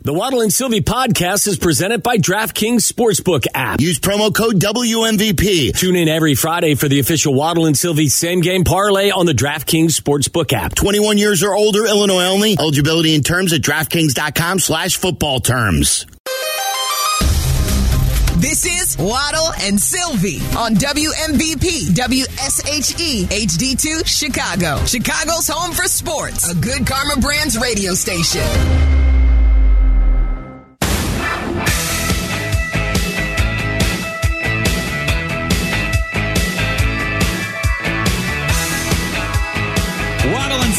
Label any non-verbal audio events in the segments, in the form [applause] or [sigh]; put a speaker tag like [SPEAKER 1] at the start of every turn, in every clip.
[SPEAKER 1] The Waddle and Silvy podcast is presented by DraftKings Sportsbook app.
[SPEAKER 2] Use promo code WMVP.
[SPEAKER 1] Tune in every Friday for the official Waddle and Silvy same game parlay on the DraftKings Sportsbook app.
[SPEAKER 2] 21 years or older, Illinois only. Eligibility and terms at DraftKings.com slash football terms.
[SPEAKER 3] This is Waddle and Silvy on WMVP WSHE HD2 Chicago. Chicago's home for sports. A good Karma Brands radio station.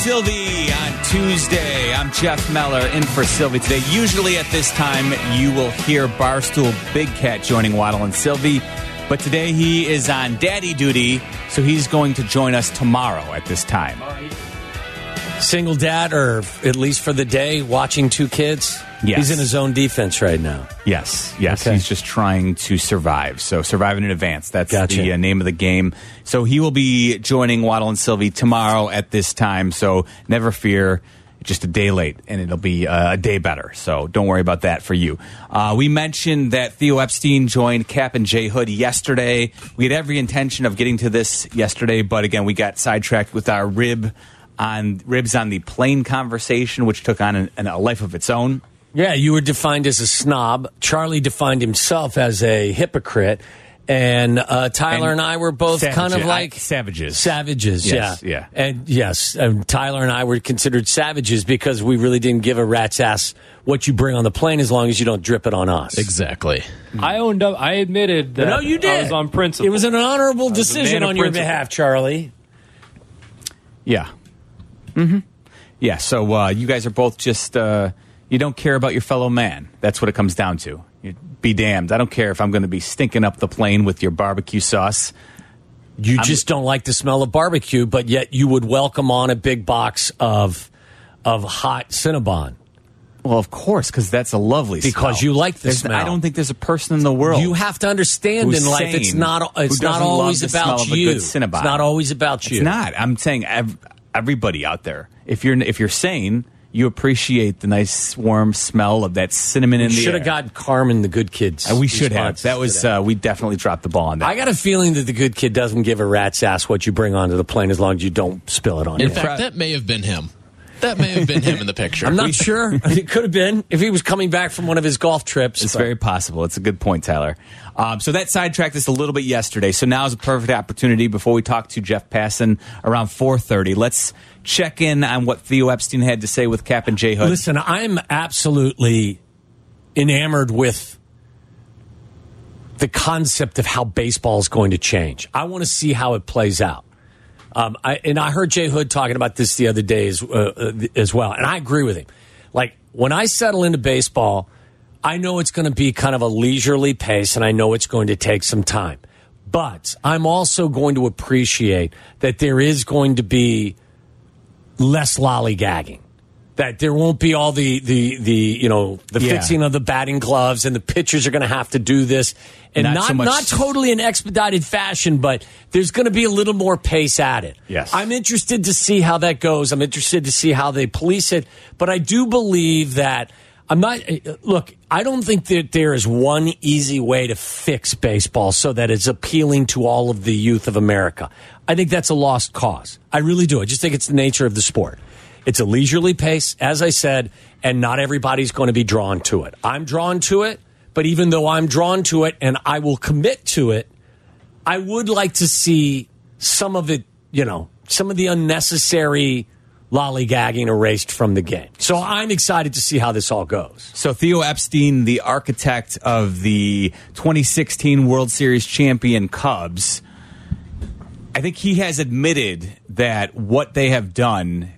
[SPEAKER 4] Silvy on Tuesday. I'm Jeff Meller in for Silvy today. Usually at this time, you will hear Barstool Big Cat joining Waddle and Silvy, but today he is on daddy duty, so he's going to join us tomorrow at this time.
[SPEAKER 1] Single dad, or at least for the day, watching two kids.
[SPEAKER 4] Yes.
[SPEAKER 1] He's in his own defense right now.
[SPEAKER 4] Yes, yes.
[SPEAKER 1] Okay.
[SPEAKER 4] He's just trying to survive. So surviving in advance. That's
[SPEAKER 1] Gotcha.
[SPEAKER 4] the uh, name of the game. So he will be joining Waddle and Silvy tomorrow at this time. So never fear. Just a day late, and it'll be uh, a day better. So don't worry about that for you. Uh, we mentioned that Theo Epstein joined Kap and J Hood yesterday. We had every intention of getting to this yesterday, but again, we got sidetracked with our rib on ribs on the plane conversation, which took on an, an, a life of its own.
[SPEAKER 1] Yeah, you were defined as a snob. Charlie defined himself as a hypocrite. And uh, Tyler and,
[SPEAKER 4] And
[SPEAKER 1] I were both
[SPEAKER 4] savage-
[SPEAKER 1] kind of
[SPEAKER 4] I-
[SPEAKER 1] like
[SPEAKER 4] savages.
[SPEAKER 1] Savages,
[SPEAKER 4] Yes,
[SPEAKER 1] yeah,
[SPEAKER 4] yeah.
[SPEAKER 1] and yes, and Tyler and I were considered savages because we really didn't give a rat's ass what you bring on the plane as long as you don't drip it on us.
[SPEAKER 5] Exactly.
[SPEAKER 6] I owned up. I admitted that.
[SPEAKER 1] No, you did.
[SPEAKER 6] I was on principle.
[SPEAKER 1] It was an honorable
[SPEAKER 6] was
[SPEAKER 1] decision on your
[SPEAKER 6] principle.
[SPEAKER 1] behalf, Charlie.
[SPEAKER 4] Yeah. Mm-hmm. Yeah. So uh, you guys are both just uh, you don't care about your fellow man. That's what it comes down to. You, be damned. I don't care if I'm going to be stinking up the plane with your barbecue sauce.
[SPEAKER 1] You just don't like the smell of barbecue, but yet you would welcome on a big box of of hot Cinnabon.
[SPEAKER 4] Well, of course, because that's a lovely smell.
[SPEAKER 1] Because
[SPEAKER 4] smell.
[SPEAKER 1] you like the
[SPEAKER 4] There's-
[SPEAKER 1] smell.
[SPEAKER 4] I don't think there's a person in the world.
[SPEAKER 1] You have to understand in life, it's not it's not always about you. It's not always about you.
[SPEAKER 4] It's not. I'm saying ev- everybody out there. If you're if you're sane, you appreciate the nice warm smell of that cinnamon in the
[SPEAKER 1] Should
[SPEAKER 4] air.
[SPEAKER 1] have got Carmen the good kids.
[SPEAKER 4] Uh, we should have. That was uh, we definitely dropped the ball on that.
[SPEAKER 1] I got a feeling that the good kid doesn't give a rat's ass what you bring onto the plane as long as you don't spill it on
[SPEAKER 5] In
[SPEAKER 1] you.
[SPEAKER 5] fact, that may have been him. That may have been him in the picture. [laughs]
[SPEAKER 1] I'm not sure. [laughs] It could have been if he was coming back from one of his golf trips.
[SPEAKER 4] It's
[SPEAKER 1] but-
[SPEAKER 4] very possible. It's a good point, Tyler. Um, so that sidetracked us a little bit yesterday. So now is a perfect opportunity before we talk to Jeff Passan around 4:30. Let's check in on what Theo Epstein had to say with Kap and J Hood.
[SPEAKER 1] Listen, I'm absolutely enamored with the concept of how baseball is going to change. I want to see how it plays out. Um, I, and I heard Jay Hood talking about this the other day as, uh, uh, as well, and I agree with him. Like when I settle into baseball, I know it's going to be kind of a leisurely pace, and I know it's going to take some time. But I'm also going to appreciate that there is going to be less lollygagging. That there won't be all the the the you know the
[SPEAKER 4] Yeah.
[SPEAKER 1] fixing of the batting gloves and the pitchers are going to have to do this and
[SPEAKER 4] Not
[SPEAKER 1] not
[SPEAKER 4] so much-
[SPEAKER 1] not totally in expedited fashion, but there's going to be a little more pace at it.
[SPEAKER 4] Yes.
[SPEAKER 1] I'm interested to see how that goes. I'm interested to see how they police it, but I do believe that I'm not. uh, Look, I don't think that there is one easy way to fix baseball so that it's appealing to all of the youth of America. I think that's a lost cause. I really do. I just think it's the nature of the sport. It's a leisurely pace, as I said, and not everybody's going to be drawn to it. I'm drawn to it, but even though I'm drawn to it and I will commit to it, I would like to see some of it, you know, some of the unnecessary lollygagging erased from the game. So I'm excited to see how this all goes.
[SPEAKER 4] So Theo Epstein, the architect of the 2016 World Series champion Cubs, I think he has admitted that what they have done,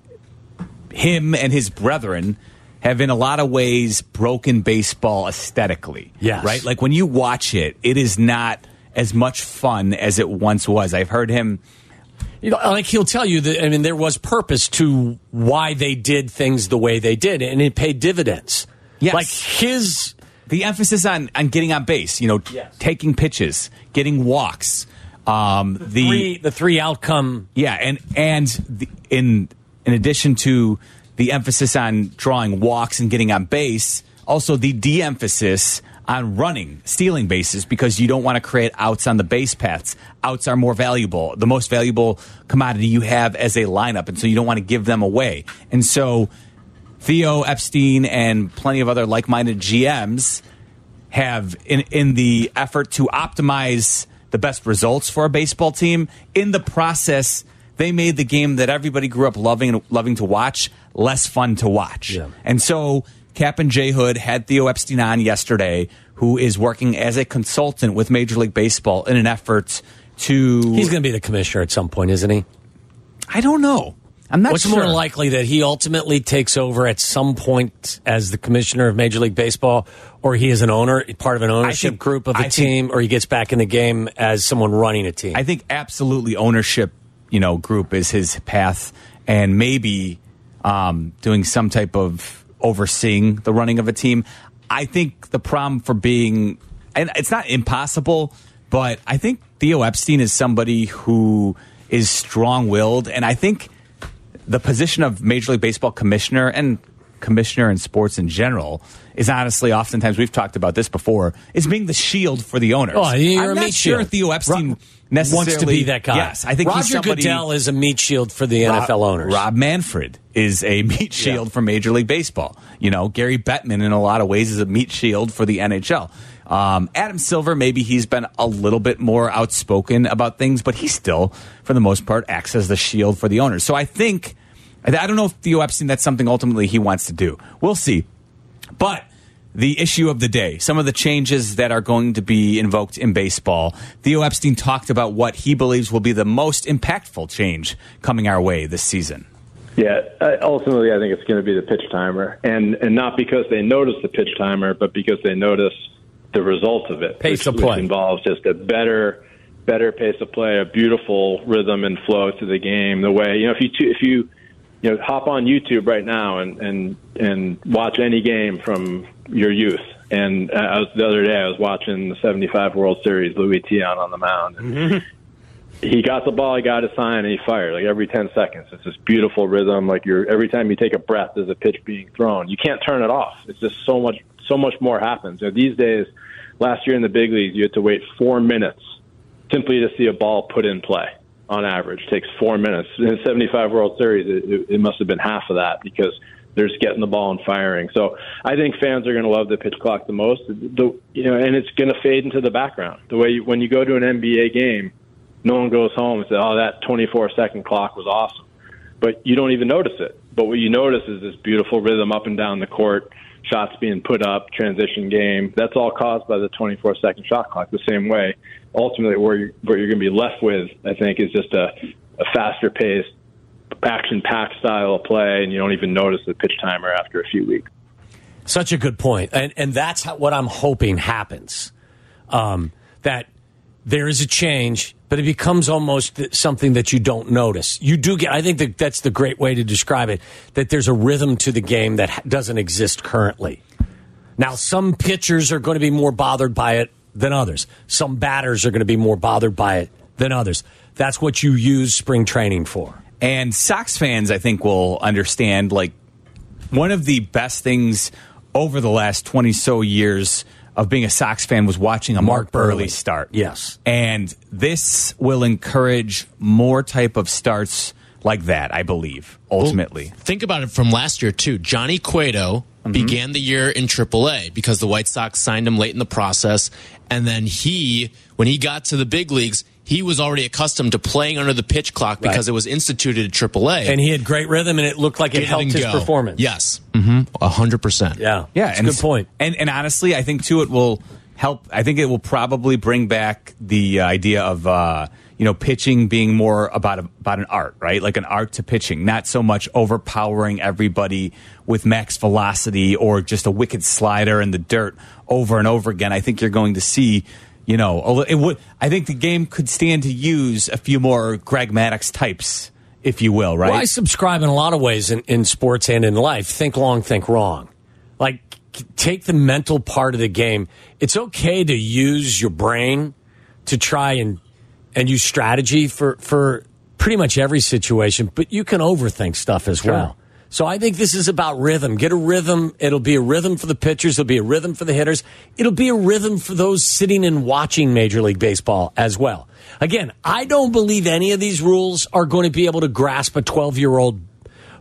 [SPEAKER 4] him and his brethren, have in a lot of ways broken baseball aesthetically.
[SPEAKER 1] Yes.
[SPEAKER 4] Right? Like when you watch it, it is not as much fun as it once was. I've heard him
[SPEAKER 1] You know, like he'll tell you that, I mean, there was purpose to why they did things the way they did, and it paid dividends.
[SPEAKER 4] Yes.
[SPEAKER 1] Like his
[SPEAKER 4] the emphasis on on getting on base, you know,
[SPEAKER 1] Yes.
[SPEAKER 4] taking pitches, getting walks. Um, the
[SPEAKER 1] three, the three outcome
[SPEAKER 4] Yeah, and and the, in in addition to the emphasis on drawing walks and getting on base, also the de-emphasis on running, stealing bases because you don't want to create outs on the base paths. Outs are more valuable, the most valuable commodity you have as a lineup, and so you don't want to give them away. And so Theo Epstein and plenty of other like-minded GMs have in in the effort to optimize the best results for a baseball team in the process they made the game that everybody grew up loving and loving to watch less fun to watch
[SPEAKER 1] Yeah.
[SPEAKER 4] and so cap and j hood had theo epstein on yesterday who is working as a consultant with major league baseball in an effort to
[SPEAKER 1] He's going to be the commissioner at some point, isn't he?
[SPEAKER 4] i don't know i'm not sure.
[SPEAKER 1] What's
[SPEAKER 4] sure
[SPEAKER 1] more likely that he ultimately takes over at some point as the commissioner of Major League Baseball, or he is an owner, part of an ownership
[SPEAKER 4] think-
[SPEAKER 1] group of a
[SPEAKER 4] I think-
[SPEAKER 1] team, or he gets back in the game as someone running a team?
[SPEAKER 4] I think absolutely ownership, you know, group is his path, and maybe um, doing some type of overseeing the running of a team. I think the problem for being, and it's not impossible, but I think Theo Epstein is somebody who is strong willed, and I think the position of Major League Baseball commissioner and commissioner in sports in general is honestly oftentimes we've talked about this before is being the shield for the owners.
[SPEAKER 1] Oh, you're
[SPEAKER 4] I'm not sure
[SPEAKER 1] shield.
[SPEAKER 4] Theo Epstein
[SPEAKER 1] Ro-
[SPEAKER 4] necessarily
[SPEAKER 1] wants to be that guy.
[SPEAKER 4] Yes, I think
[SPEAKER 1] Roger
[SPEAKER 4] somebody,
[SPEAKER 1] Goodell is a meat shield for the NFL owners.
[SPEAKER 4] Rob Manfred is a meat shield for Major League Baseball. You know, Gary Bettman in a lot of ways is a meat shield for the NHL. Um, Adam Silver, maybe he's been a little bit more outspoken about things, but he still, for the most part, acts as the shield for the owners. So I think, I I don't know if Theo Epstein, that's something ultimately he wants to do. We'll see. But the issue of the day, some of the changes that are going to be invoked in baseball. Theo Epstein talked about what he believes will be the most impactful change coming our way this season.
[SPEAKER 7] Yeah, uh, ultimately, I think it's going to be the pitch timer, and and not because they notice the pitch timer, but because they notice the result of it,
[SPEAKER 1] Pace
[SPEAKER 7] which,
[SPEAKER 1] of
[SPEAKER 7] which
[SPEAKER 1] play.
[SPEAKER 7] involves just a better, better pace of play, a beautiful rhythm and flow to the game. The way you know, if you if you you know hop on YouTube right now and and and watch any game from your youth. And I was, the other day, I was watching the '75 World Series, Luis Tiant on the mound, and mm-hmm. he got the ball, he got his sign, and he fired like every 10 seconds. It's this beautiful rhythm. Like you're every time you take a breath, there's a pitch being thrown. You can't turn it off. It's just so much, so much more happens. You know, these days, last year in the big leagues, you had to wait four minutes simply to see a ball put in play. On average, takes four minutes. In the 75 World Series, it, it, it must have been half of that because they're just getting the ball and firing. So I think fans are going to love the pitch clock the most. The, you know, and it's going to fade into the background. The way you, when you go to an NBA game, no one goes home and says, "Oh, that 24 second clock was awesome," but you don't even notice it. But what you notice is this beautiful rhythm up and down the court, shots being put up, transition game. That's all caused by the 24 second shot clock. The same way, ultimately, where you're, what you're going to be left with, I think, is just a, a faster paced, action packed style of play, and you don't even notice the pitch timer after a few weeks.
[SPEAKER 1] Such a good point. and and that's how, what I'm hoping happens. Um, that there is a change, but it becomes almost something that you don't notice. You do get. I think that that's the great way to describe it. That there's a rhythm to the game that doesn't exist currently. Now, some pitchers are going to be more bothered by it than others. Some batters are going to be more bothered by it than others. That's what you use spring training for.
[SPEAKER 4] And Sox fans, I think, will understand like one of the best things over the last 20 so years of being a Sox fan was watching a Mark,
[SPEAKER 1] Mark Buehrle.
[SPEAKER 4] Buehrle start.
[SPEAKER 1] Yes.
[SPEAKER 4] And this will encourage more type of starts like that, I believe, ultimately.
[SPEAKER 5] Think about it from last year too. Johnny Cueto
[SPEAKER 4] Mm-hmm.
[SPEAKER 5] began the year in AAA because the White Sox signed him late in the process, and then he, when he got to the big leagues, he was already accustomed to playing under the pitch clock because
[SPEAKER 1] Right.
[SPEAKER 5] it was instituted at AAA.
[SPEAKER 1] And he had great rhythm, and it looked like it
[SPEAKER 5] Get
[SPEAKER 1] helped his
[SPEAKER 5] go.
[SPEAKER 1] performance.
[SPEAKER 5] Yes, mm-hmm. a hundred percent.
[SPEAKER 1] Yeah.
[SPEAKER 4] Yeah,
[SPEAKER 1] It's a
[SPEAKER 4] and
[SPEAKER 1] good point.
[SPEAKER 4] And and honestly, I think too it will help. I think it will probably bring back the idea of uh, you know pitching being more about a, about an art, right? Like an art to pitching, not so much overpowering everybody with max velocity or just a wicked slider in the dirt over and over again. I think you're going to see. You know, it would. I think the game could stand to use a few more Greg Maddux types, if you will, right?
[SPEAKER 1] Well, I subscribe in a lot of ways in, in sports and in life. Think long, think wrong. Like, take the mental part of the game. It's okay to use your brain to try and and use strategy for for pretty much every situation, but you can overthink stuff as well. So I think this is about rhythm. Get a rhythm. It'll be a rhythm for the pitchers. It'll be a rhythm for the hitters. It'll be a rhythm for those sitting and watching Major League Baseball as well. Again, I don't believe any of these rules are going to be able to grasp a 12 year old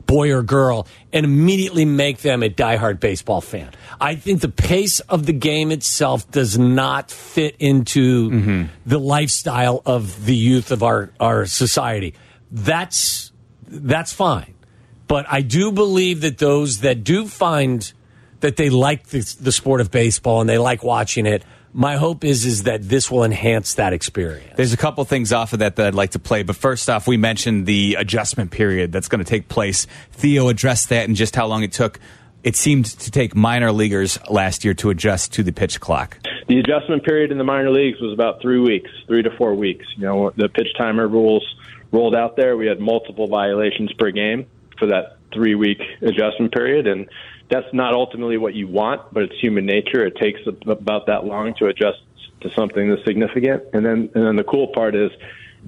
[SPEAKER 1] boy or girl and immediately make them a diehard baseball fan. I think the pace of the game itself does not fit into mm-hmm. the lifestyle of the youth of our, our society. That's that's fine. But I do believe that those that do find that they like the, the sport of baseball and they like watching it, my hope is is that this will enhance that experience.
[SPEAKER 4] There's a couple things off of that that I'd like to play, but first off, we mentioned the adjustment period that's going to take place. Theo addressed that and just how long it took. It seemed to take minor leaguers last year to adjust to the pitch clock.
[SPEAKER 7] The adjustment period in the minor leagues was about three weeks, three to four weeks. You know, the pitch timer rules rolled out there. We had multiple violations per game for that three week adjustment period. And that's not ultimately what you want, but it's human nature. It takes about that long to adjust to something that's significant. And then, and then the cool part is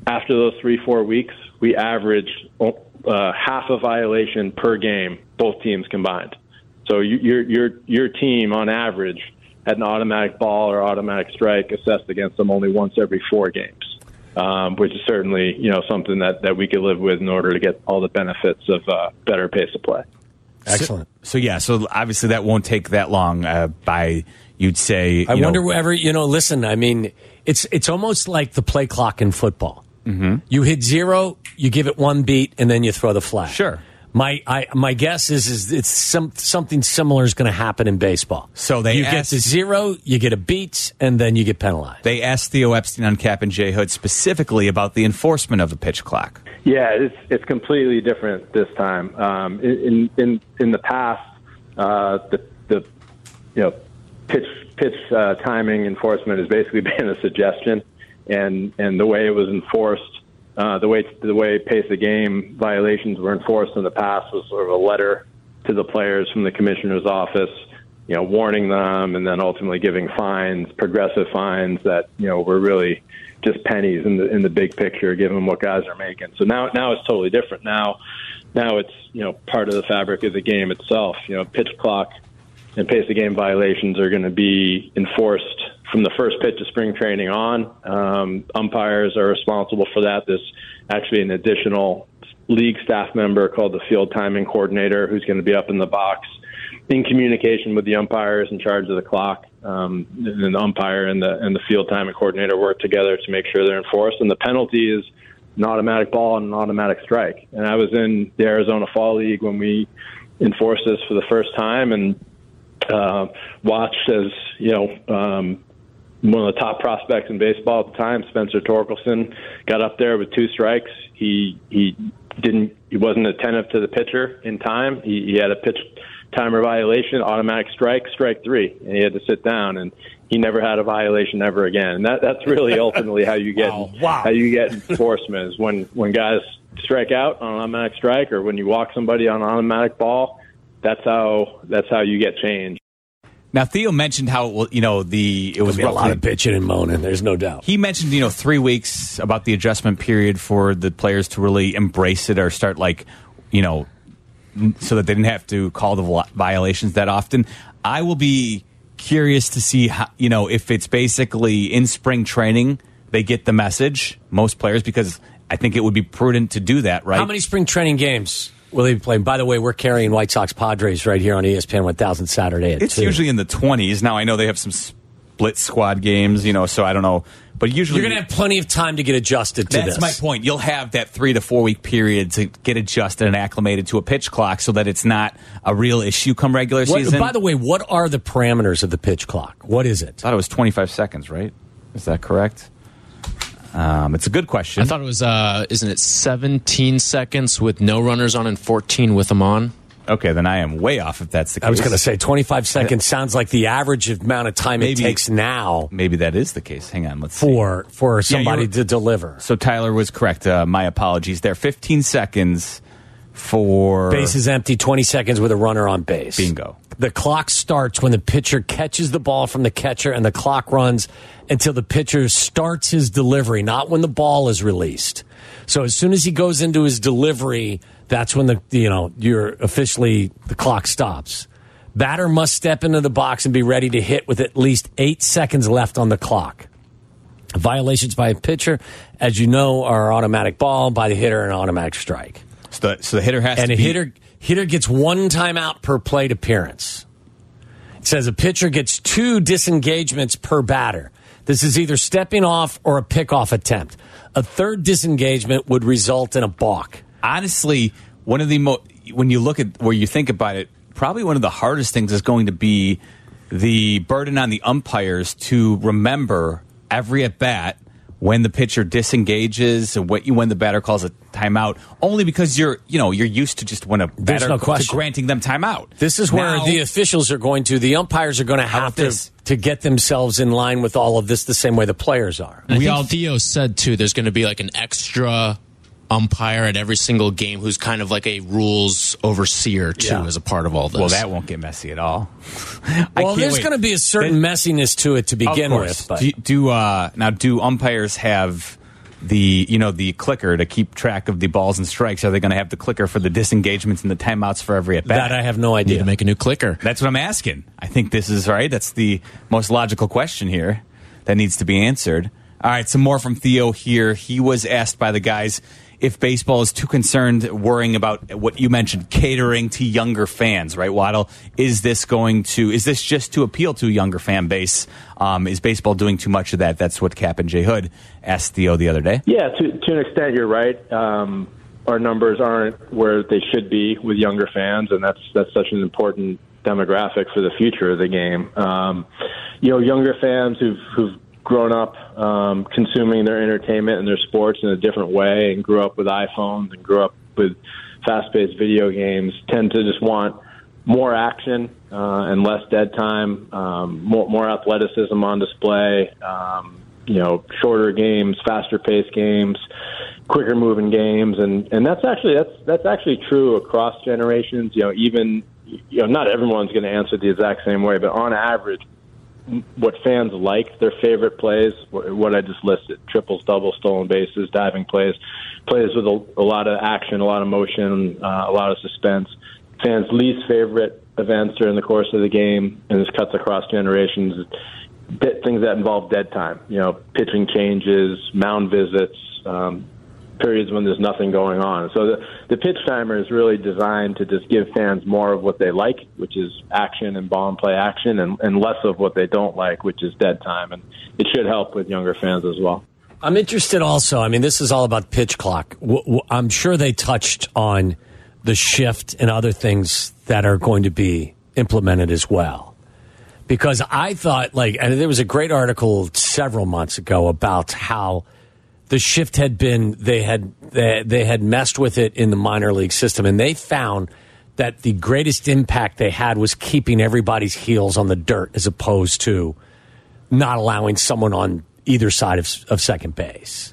[SPEAKER 7] after those three, four weeks, we average uh, half a violation per game, both teams combined. So you, your, your, your team on average had an automatic ball or automatic strike assessed against them only once every four games, um, which is certainly you know something that, that we could live with in order to get all the benefits of uh, better pace of play.
[SPEAKER 1] Excellent.
[SPEAKER 4] So, so, yeah, so obviously that won't take that long. Uh, by you'd say,
[SPEAKER 1] I
[SPEAKER 4] you
[SPEAKER 1] wonder
[SPEAKER 4] know,
[SPEAKER 1] whether you know. Listen, I mean, it's it's almost like the play clock in football. Mm-hmm. You hit zero, you give it one beat, and then you throw the flag.
[SPEAKER 4] Sure.
[SPEAKER 1] My I, my guess is is it's some something similar is going to happen in baseball.
[SPEAKER 4] So they
[SPEAKER 1] you get to zero, you get a beat, and then you get penalized.
[SPEAKER 4] They asked Theo Epstein on Kap and J Hood specifically about the enforcement of the pitch clock.
[SPEAKER 7] Yeah, it's it's completely different this time. Um, in in in the past, uh, the the you know pitch pitch uh, timing enforcement has basically [laughs] been a suggestion, and and the way it was enforced, uh, the way the way pace of game violations were enforced in the past was sort of a letter to the players from the commissioner's office, you know, warning them, and then ultimately giving fines, progressive fines that you know were really just pennies in the in the big picture, given what guys are making. So now now it's totally different. Now now it's you know part of the fabric of the game itself. You know, pitch clock and pace of game violations are going to be enforced from the first pitch of spring training on. Um, umpires are responsible for that. There's actually an additional league staff member called the field timing coordinator who's going to be up in the box in communication with the umpires in charge of the clock. Um, and the umpire and the and the field timing coordinator work together to make sure they're enforced. And the penalty is an automatic ball and an automatic strike. And I was in the Arizona Fall League when we enforced this for the first time, and uh, watched as you know um, one of the top prospects in baseball at the time, Spencer Torkelson, got up there with two strikes. He he didn't he wasn't attentive to the pitcher in time. He, he had a pitch timer violation, automatic strike, strike three, and he had to sit down. And he never had a violation ever again. And that that's really [laughs] ultimately how you get
[SPEAKER 1] Wow, wow.
[SPEAKER 7] how you get enforcement is when when guys strike out on an automatic strike or when you walk somebody on an automatic ball. That's how that's how you get change.
[SPEAKER 4] Now Theo mentioned how well, you know the it was
[SPEAKER 1] There'll a lot of bitching and moaning. There's no doubt.
[SPEAKER 4] He mentioned, you know, three weeks about the adjustment period for the players to really embrace it or start like, you know, so that they didn't have to call the violations that often. I will be curious to see how, you know, if it's basically in spring training they get the message, most players, because I think it would be prudent to do that, right?
[SPEAKER 1] How many spring training games will they be playing? By the way, we're carrying White Sox Padres right here on ESPN 1000 Saturday at
[SPEAKER 4] It's
[SPEAKER 1] 2.
[SPEAKER 4] usually in the 20s. Now I know they have some split squad games, you know, so I don't know. But usually
[SPEAKER 1] You're going to have plenty of time to get adjusted to
[SPEAKER 4] That's
[SPEAKER 1] this.
[SPEAKER 4] my point. You'll have that three to four week period to get adjusted and acclimated to a pitch clock so that it's not a real issue come regular
[SPEAKER 1] What-
[SPEAKER 4] season.
[SPEAKER 1] by the way, what are the parameters of the pitch clock? What is it?
[SPEAKER 4] I thought it was 25 seconds, right? Is that correct? Um, it's a good question.
[SPEAKER 5] I thought it was, uh, isn't it 17 seconds with no runners on and 14 with them on?
[SPEAKER 4] okay, then I am way off if that's the case.
[SPEAKER 1] I was going to say 25 seconds sounds like the average amount of time
[SPEAKER 4] Maybe-
[SPEAKER 1] it takes now
[SPEAKER 4] Maybe that is the case. Hang on, let's see.
[SPEAKER 1] for for somebody
[SPEAKER 4] you're-
[SPEAKER 1] to deliver.
[SPEAKER 4] So Tyler was correct. Uh, my apologies there. 15 seconds for
[SPEAKER 1] Base is empty, 20 seconds with a runner on base.
[SPEAKER 4] Bingo.
[SPEAKER 1] The clock starts when the pitcher catches the ball from the catcher, and the clock runs until the pitcher starts his delivery, not when the ball is released. So as soon as he goes into his delivery, That's when the you know you're officially the clock stops. Batter must step into the box and be ready to hit with at least eight seconds left on the clock. Violations by a pitcher, as you know, are automatic ball by the hitter and automatic strike.
[SPEAKER 4] So the, so the hitter has to
[SPEAKER 1] And
[SPEAKER 4] to
[SPEAKER 1] a
[SPEAKER 4] be,
[SPEAKER 1] hitter hitter gets one timeout per plate appearance. It says a pitcher gets two disengagements per batter. This is either stepping off or a pickoff attempt. A third disengagement would result in a balk.
[SPEAKER 4] honestly, one of the mo- when you look at where you think about it, probably one of the hardest things is going to be the burden on the umpires to remember every at bat when the pitcher disengages and what you when the batter calls a timeout. Only because you're you know you're used to just when a batter
[SPEAKER 1] no
[SPEAKER 4] to granting them timeout.
[SPEAKER 1] This is where
[SPEAKER 4] Now-
[SPEAKER 1] the officials are going to, the umpires are going to have to,
[SPEAKER 4] this?
[SPEAKER 1] to get themselves in line with all of this the same way the players are.
[SPEAKER 5] I
[SPEAKER 4] We
[SPEAKER 5] think
[SPEAKER 4] all-
[SPEAKER 5] Theo said too. There's going to be like an extra umpire at every single game who's kind of like a rules overseer too,
[SPEAKER 1] Yeah.
[SPEAKER 5] as a part of all this.
[SPEAKER 4] well, that won't get messy at all. [laughs]
[SPEAKER 1] Well, there's going to be a certain messiness to it to begin
[SPEAKER 4] course.
[SPEAKER 1] with. But
[SPEAKER 4] do, do uh, now do umpires have the you know the clicker to keep track of the balls and strikes? Are they going to have the clicker for the disengagements and the timeouts for every at bat?
[SPEAKER 1] that I have no
[SPEAKER 5] need
[SPEAKER 1] idea.
[SPEAKER 5] to make a new clicker.
[SPEAKER 4] That's what I'm asking. I think this is right. That's the most logical question here that needs to be answered. All right, some more from Theo here. He was asked by the guys if baseball is too concerned worrying about what you mentioned, catering to younger fans, right, Waddle? Is this going to, is this just to appeal to a younger fan base? Um, is baseball doing too much of that? That's what Kap and Jay Hood asked Theo the other day.
[SPEAKER 7] Yeah, to to an extent, you're right. Um, our numbers aren't where they should be with younger fans, and that's that's such an important demographic for the future of the game. Um, you know, younger fans who've who've grown up um, consuming their entertainment and their sports in a different way, and grew up with iPhones and grew up with fast-paced video games, tend to just want more action uh, and less dead time, um, more, more athleticism on display. Um, you know, shorter games, faster paced games, quicker moving games, and and that's actually that's that's actually true across generations. You know, even you know, not everyone's going to answer the exact same way, but on average, what fans like, their favorite plays, what I just listed, triples, doubles, stolen bases, diving plays, plays with a, a lot of action, a lot of motion, uh, a lot of suspense. Fans' least favorite events during the course of the game, and this cuts across generations, things that involve dead time. You know, pitching changes, mound visits, um, periods when there's nothing going on. So the, the pitch timer is really designed to just give fans more of what they like, which is action and ball and play action, and, and less of what they don't like, which is dead time. And it should help with younger fans as well.
[SPEAKER 1] I'm interested also. I mean, this is all about pitch clock. W- w- I'm sure they touched on the shift and other things that are going to be implemented as well. Because I thought, like, and there was a great article several months ago about how the shift had been they had they, they had messed with it in the minor league system, and they found that the greatest impact they had was keeping everybody's heels on the dirt as opposed to not allowing someone on either side of, of second base.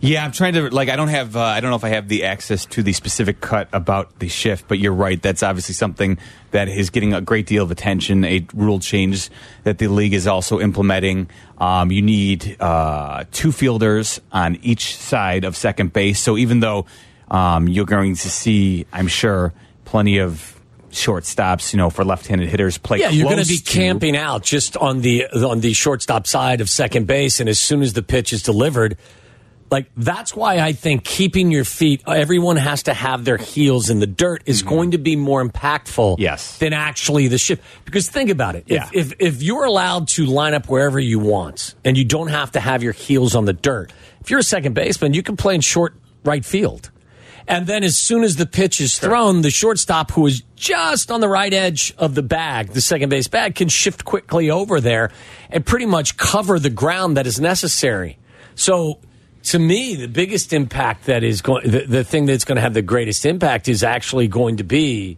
[SPEAKER 4] Yeah, I'm trying to like. I don't have. Uh, I don't know if I have the access to the specific cut about the shift, but you're right. That's obviously something that is getting a great deal of attention. A rule change that the league is also implementing. Um, you need uh, two fielders on each side of second base. So even though um, you're going to see, I'm sure, plenty of shortstops, you know, for left-handed hitters play.
[SPEAKER 1] Yeah, you're going to be camping out just on the on the shortstop side of second base, and as soon as the pitch is delivered, like that's why I think keeping your feet, everyone has to have their heels in the dirt, is going to be more impactful.
[SPEAKER 4] Mm-hmm. Yes.
[SPEAKER 1] than actually the shift. Because think about it,
[SPEAKER 4] Yeah.
[SPEAKER 1] if, if if you're allowed to line up wherever you want, and you don't have to have your heels on the dirt, if you're a second baseman, you can play in short right field. And then as soon as the pitch is thrown, the shortstop who is just on the right edge of the bag, the second base bag, can shift quickly over there and pretty much cover the ground that is necessary. So to me, the biggest impact that is going, the, the thing that's going to have the greatest impact is actually going to be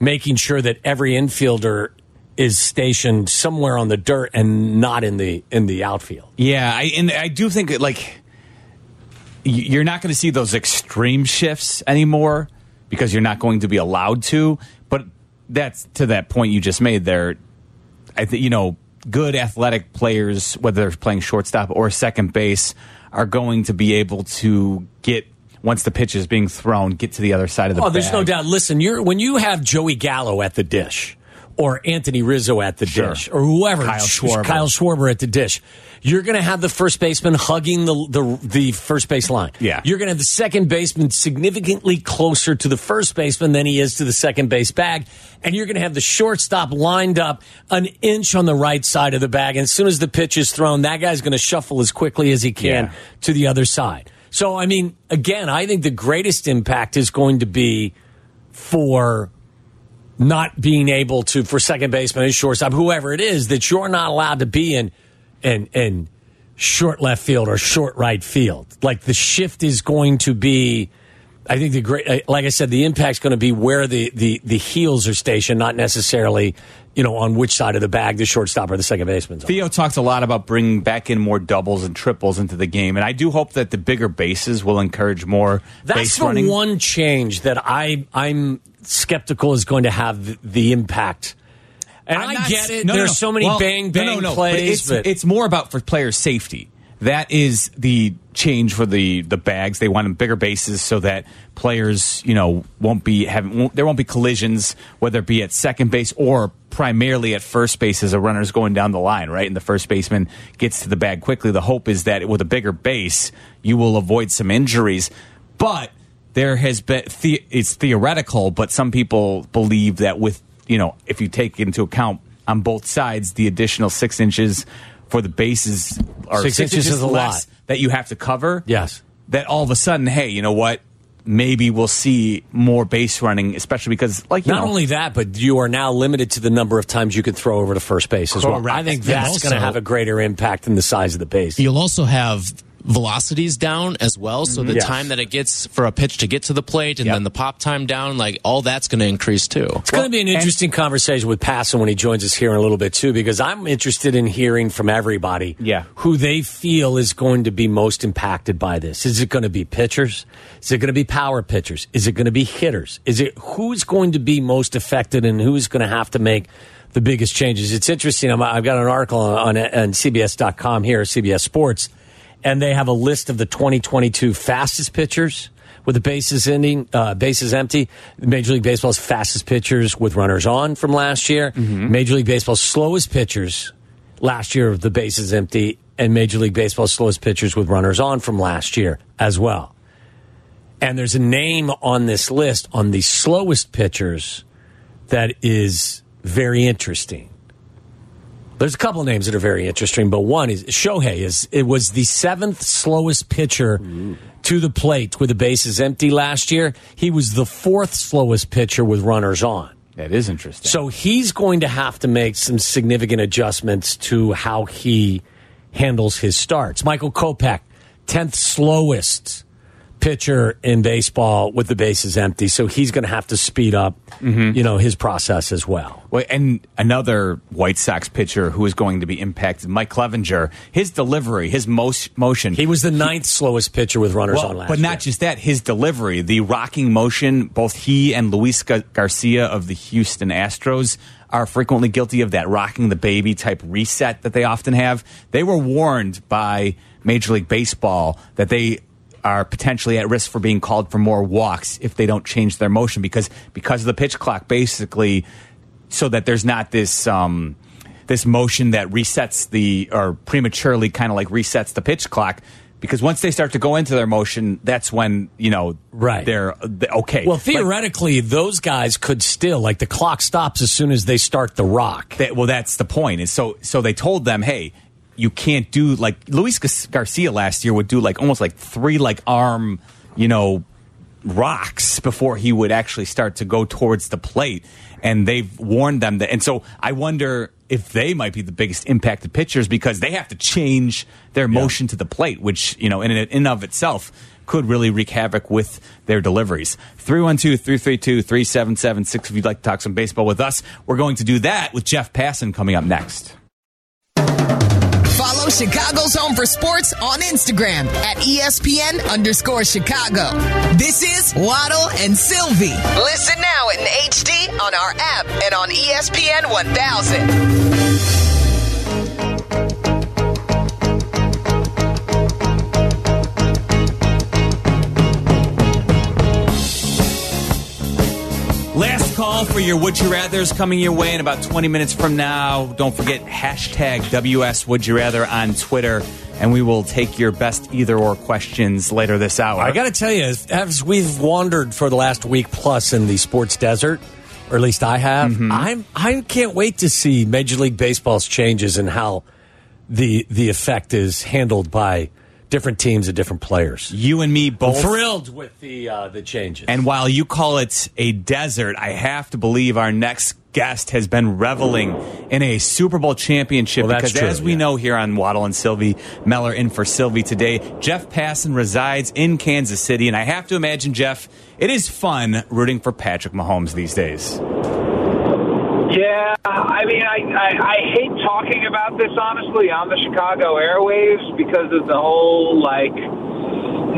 [SPEAKER 1] making sure that every infielder is stationed somewhere on the dirt and not in the in the outfield.
[SPEAKER 4] Yeah, I, and I do think that, like you're not going to see those extreme shifts anymore because you're not going to be allowed to. But that's to that point you just made there. I think you know good athletic players, whether they're playing shortstop or second base, are going to be able to get once the pitch is being thrown, get to the other side of the
[SPEAKER 1] Oh, there's no doubt. Listen, you're when you have Joey Gallo at the dish, or Anthony Rizzo at the
[SPEAKER 4] Sure.
[SPEAKER 1] dish, or whoever,
[SPEAKER 4] Kyle Schwarber.
[SPEAKER 1] Kyle Schwarber at the dish. You're going to have the first baseman hugging the, the the first base line.
[SPEAKER 4] Yeah.
[SPEAKER 1] You're going to have the second baseman significantly closer to the first baseman than he is to the second base bag, and you're going to have the shortstop lined up an inch on the right side of the bag. And as soon as the pitch is thrown, that guy's going to shuffle as quickly as he can
[SPEAKER 4] Yeah.
[SPEAKER 1] to the other side. So, I mean, again, I think the greatest impact is going to be for not being able to for second baseman and shortstop, whoever it is, that you're not allowed to be in in in short left field or short right field. Like the shift is going to be. I think the great, like I said, the impact's going to be where the, the, the heels are stationed, not necessarily, you know, on which side of the bag the shortstop or the second baseman's on.
[SPEAKER 4] Theo talks a lot about bringing back in more doubles and triples into the game, and I do hope that the bigger bases will encourage more
[SPEAKER 1] That's the
[SPEAKER 4] running.
[SPEAKER 1] one change that I I'm skeptical is going to have the, impact. And
[SPEAKER 4] I'm
[SPEAKER 1] I get it.
[SPEAKER 4] no,
[SPEAKER 1] There's
[SPEAKER 4] no.
[SPEAKER 1] so many
[SPEAKER 4] Well,
[SPEAKER 1] bang bang
[SPEAKER 4] no, no,
[SPEAKER 1] plays,
[SPEAKER 4] but it's, it's more about for player safety. That is the change for the the bags. They want bigger bases so that players, you know, won't be having won't, there won't be collisions, whether it be at second base or primarily at first base as a runner's going down the line, right? And the first baseman gets to the bag quickly. The hope is that with a bigger base, you will avoid some injuries. But there has been the, it's theoretical, but some people believe that with you know if you take into account on both sides the additional six inches for the bases or
[SPEAKER 1] Six
[SPEAKER 4] six,
[SPEAKER 1] inches
[SPEAKER 4] inches
[SPEAKER 1] is a
[SPEAKER 4] less
[SPEAKER 1] lot.
[SPEAKER 4] that you have to cover.
[SPEAKER 1] Yes.
[SPEAKER 4] That all of a sudden, hey, you know what? Maybe we'll see more base running, especially because, like, you
[SPEAKER 1] Not
[SPEAKER 4] know,
[SPEAKER 1] only that, but you are now limited to the number of times you can throw over to first base as well. I think that's going to have a greater impact than the size of the base.
[SPEAKER 5] You'll also have velocities down as well. So the mm-hmm.
[SPEAKER 1] Yes.
[SPEAKER 5] time that it gets for a pitch to get to the plate and
[SPEAKER 4] Yep.
[SPEAKER 5] then the pop time down, like all that's going to increase too.
[SPEAKER 1] It's going to be an interesting conversation with Passan when he joins us here in a little bit too, because I'm interested in hearing from everybody,
[SPEAKER 4] Yeah.
[SPEAKER 1] who they feel is going to be most impacted by this. Is it going to be pitchers? Is it going to be power pitchers? Is it going to be hitters? Is it who's going to be most affected and who's going to have to make the biggest changes? It's interesting. I'm, I've got an article on, on, on CBS.com here, CBS Sports, and they have a list of the 2022 fastest pitchers with the bases ending, uh, bases empty. Major League Baseball's fastest pitchers with runners on from last year. Major League Baseball's slowest pitchers last year with the bases empty, and Major League Baseball's slowest pitchers with runners on from last year as well. And there's a name on this list on the slowest pitchers that is very interesting. There's a couple names that are very interesting, but one is Shohei is it was the seventh slowest pitcher to the plate with the bases empty last year. He was the fourth slowest pitcher with runners on.
[SPEAKER 4] that is interesting.
[SPEAKER 1] So he's going to have to make some significant adjustments to how he handles his starts. Michael Kopech, 10th slowest pitcher in baseball with the bases empty. So he's going to have to speed up, mm-hmm. you know, his process as well.
[SPEAKER 4] Well, and another White Sox pitcher who is going to be impacted, Mike Clevinger. His delivery, his most motion.
[SPEAKER 1] He was the ninth slowest pitcher with runners
[SPEAKER 4] well,
[SPEAKER 1] on last
[SPEAKER 4] but not
[SPEAKER 1] year.
[SPEAKER 4] just that. His delivery, the rocking motion. Both he and Luis Ga- Garcia of the Houston Astros are frequently guilty of that rocking the baby type reset that they often have. They were warned by Major League Baseball that they are potentially at risk for being called for more walks if they don't change their motion because because of the pitch clock basically so that there's not this um, this motion that resets the or prematurely kind of like resets the pitch clock because once they start to go into their motion that's when you know
[SPEAKER 1] Right.
[SPEAKER 4] they're they- okay
[SPEAKER 1] Well,
[SPEAKER 4] Like,
[SPEAKER 1] theoretically, those guys could still, like, the clock stops as soon as they start the rock.
[SPEAKER 4] that, well that's the point is so so they told them hey you can't do like Luis Garcia last year would do like almost like three like arm you know rocks before he would actually start to go towards the plate and they've warned them that and so I wonder if they might be the biggest impacted pitchers because they have to change their motion to the plate which you know in and of itself could really wreak havoc with their deliveries. 312-332-3776 if you'd like to talk some baseball with us. We're going to do that with Jeff Passan coming up next.
[SPEAKER 3] Follow Chicago's Home for Sports on Instagram at ESPN underscore Chicago. This is Waddle and Silvy. Listen now in HD on our app and on ESPN 1000.
[SPEAKER 4] Remember, your Would You Rather's coming your way in about 20 minutes from now. Don't forget hashtag WS Would You Rather on Twitter, and we will take your best either or questions later this hour.
[SPEAKER 1] I got to tell you, as, as we've wandered for the last week plus in the sports desert, or at least I have,
[SPEAKER 4] Mm-hmm.
[SPEAKER 1] I'm I can't wait to see Major League Baseball's changes and how the the effect is handled by different teams and different players.
[SPEAKER 4] you and me both I'm
[SPEAKER 1] thrilled with the uh, the changes.
[SPEAKER 4] And while you call it a desert, I have to believe our next guest has been reveling in a Super Bowl championship
[SPEAKER 1] Well,
[SPEAKER 4] because,
[SPEAKER 1] true,
[SPEAKER 4] as we
[SPEAKER 1] yeah.
[SPEAKER 4] know here on Waddle and Silvy, Meller in for Silvy today. Jeff Passan resides in Kansas City, and I have to imagine, Jeff, it is fun rooting for Patrick Mahomes these days.
[SPEAKER 8] Yeah, I mean, I, I, I hate talking about this honestly on the Chicago airwaves because of the whole like,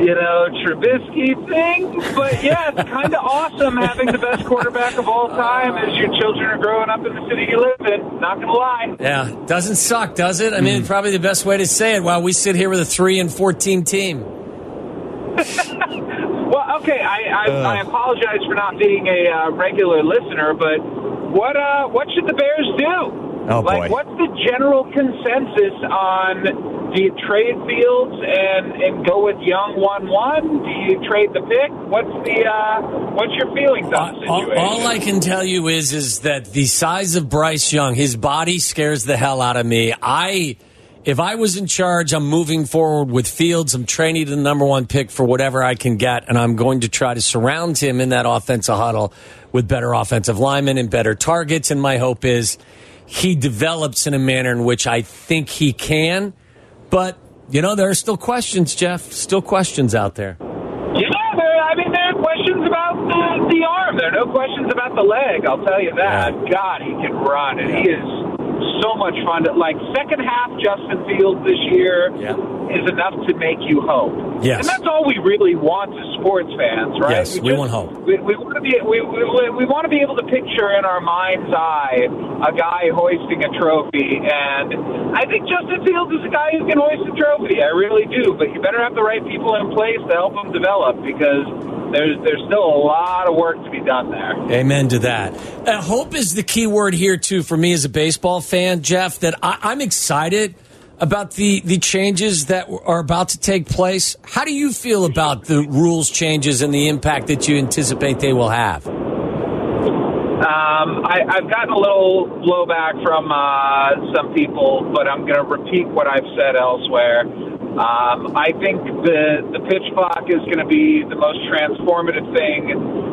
[SPEAKER 8] you know, Trubisky thing. But yeah, it's kind of [laughs] awesome having the best quarterback of all time as your children are growing up in the city you live in. Not gonna lie.
[SPEAKER 1] yeah, doesn't suck, does it? I mean, probably the best way to say it. While we sit here with a three and fourteen team. [laughs] [laughs]
[SPEAKER 8] Well, okay, I, I, I apologize for not being a uh, regular listener, but what uh, what should the Bears do?
[SPEAKER 4] Oh,
[SPEAKER 8] like,
[SPEAKER 4] boy.
[SPEAKER 8] what's the general consensus on? Do you trade Fields and and go with Young one one? Do you trade the pick? What's the uh, what's your feelings on the
[SPEAKER 1] All, all I can tell you is is that the size of Bryce Young, his body scares the hell out of me. I, if I was in charge, I'm moving forward with Fields. I'm training the number one pick for whatever I can get, and I'm going to try to surround him in that offensive huddle with better offensive linemen and better targets. And my hope is he develops in a manner in which I think he can. But you know, there are still questions, Jeff. Still questions out there.
[SPEAKER 8] Yeah, there, I mean, there are questions about the, the arm. There are no questions about the leg. I'll tell you that. God, he can run, and he is so much fun. To, like second half, Justin Fields this year
[SPEAKER 1] Yeah.
[SPEAKER 8] Is enough to make you hope.
[SPEAKER 1] Yes.
[SPEAKER 8] and that's all we really want as sports fans, right?
[SPEAKER 1] Yes, we want hope.
[SPEAKER 8] We, we want to be we, we, we want to be able to picture in our mind's eye a guy hoisting a trophy, and I think Justin Fields is a guy who can hoist a trophy. I really do, but you better have the right people in place to help him develop because there's there's still a lot of work to be done there.
[SPEAKER 1] Amen to that. Uh, hope is the key word here too for me as a baseball fan, Jeff. That I, I'm excited about the the changes that are about to take place. How do you feel about the rules changes and the impact that you anticipate they will have?
[SPEAKER 8] Um, I, I've gotten a little blowback from uh, some people, but I'm going to repeat what I've said elsewhere. Um, I think the the pitch clock is going to be the most transformative thing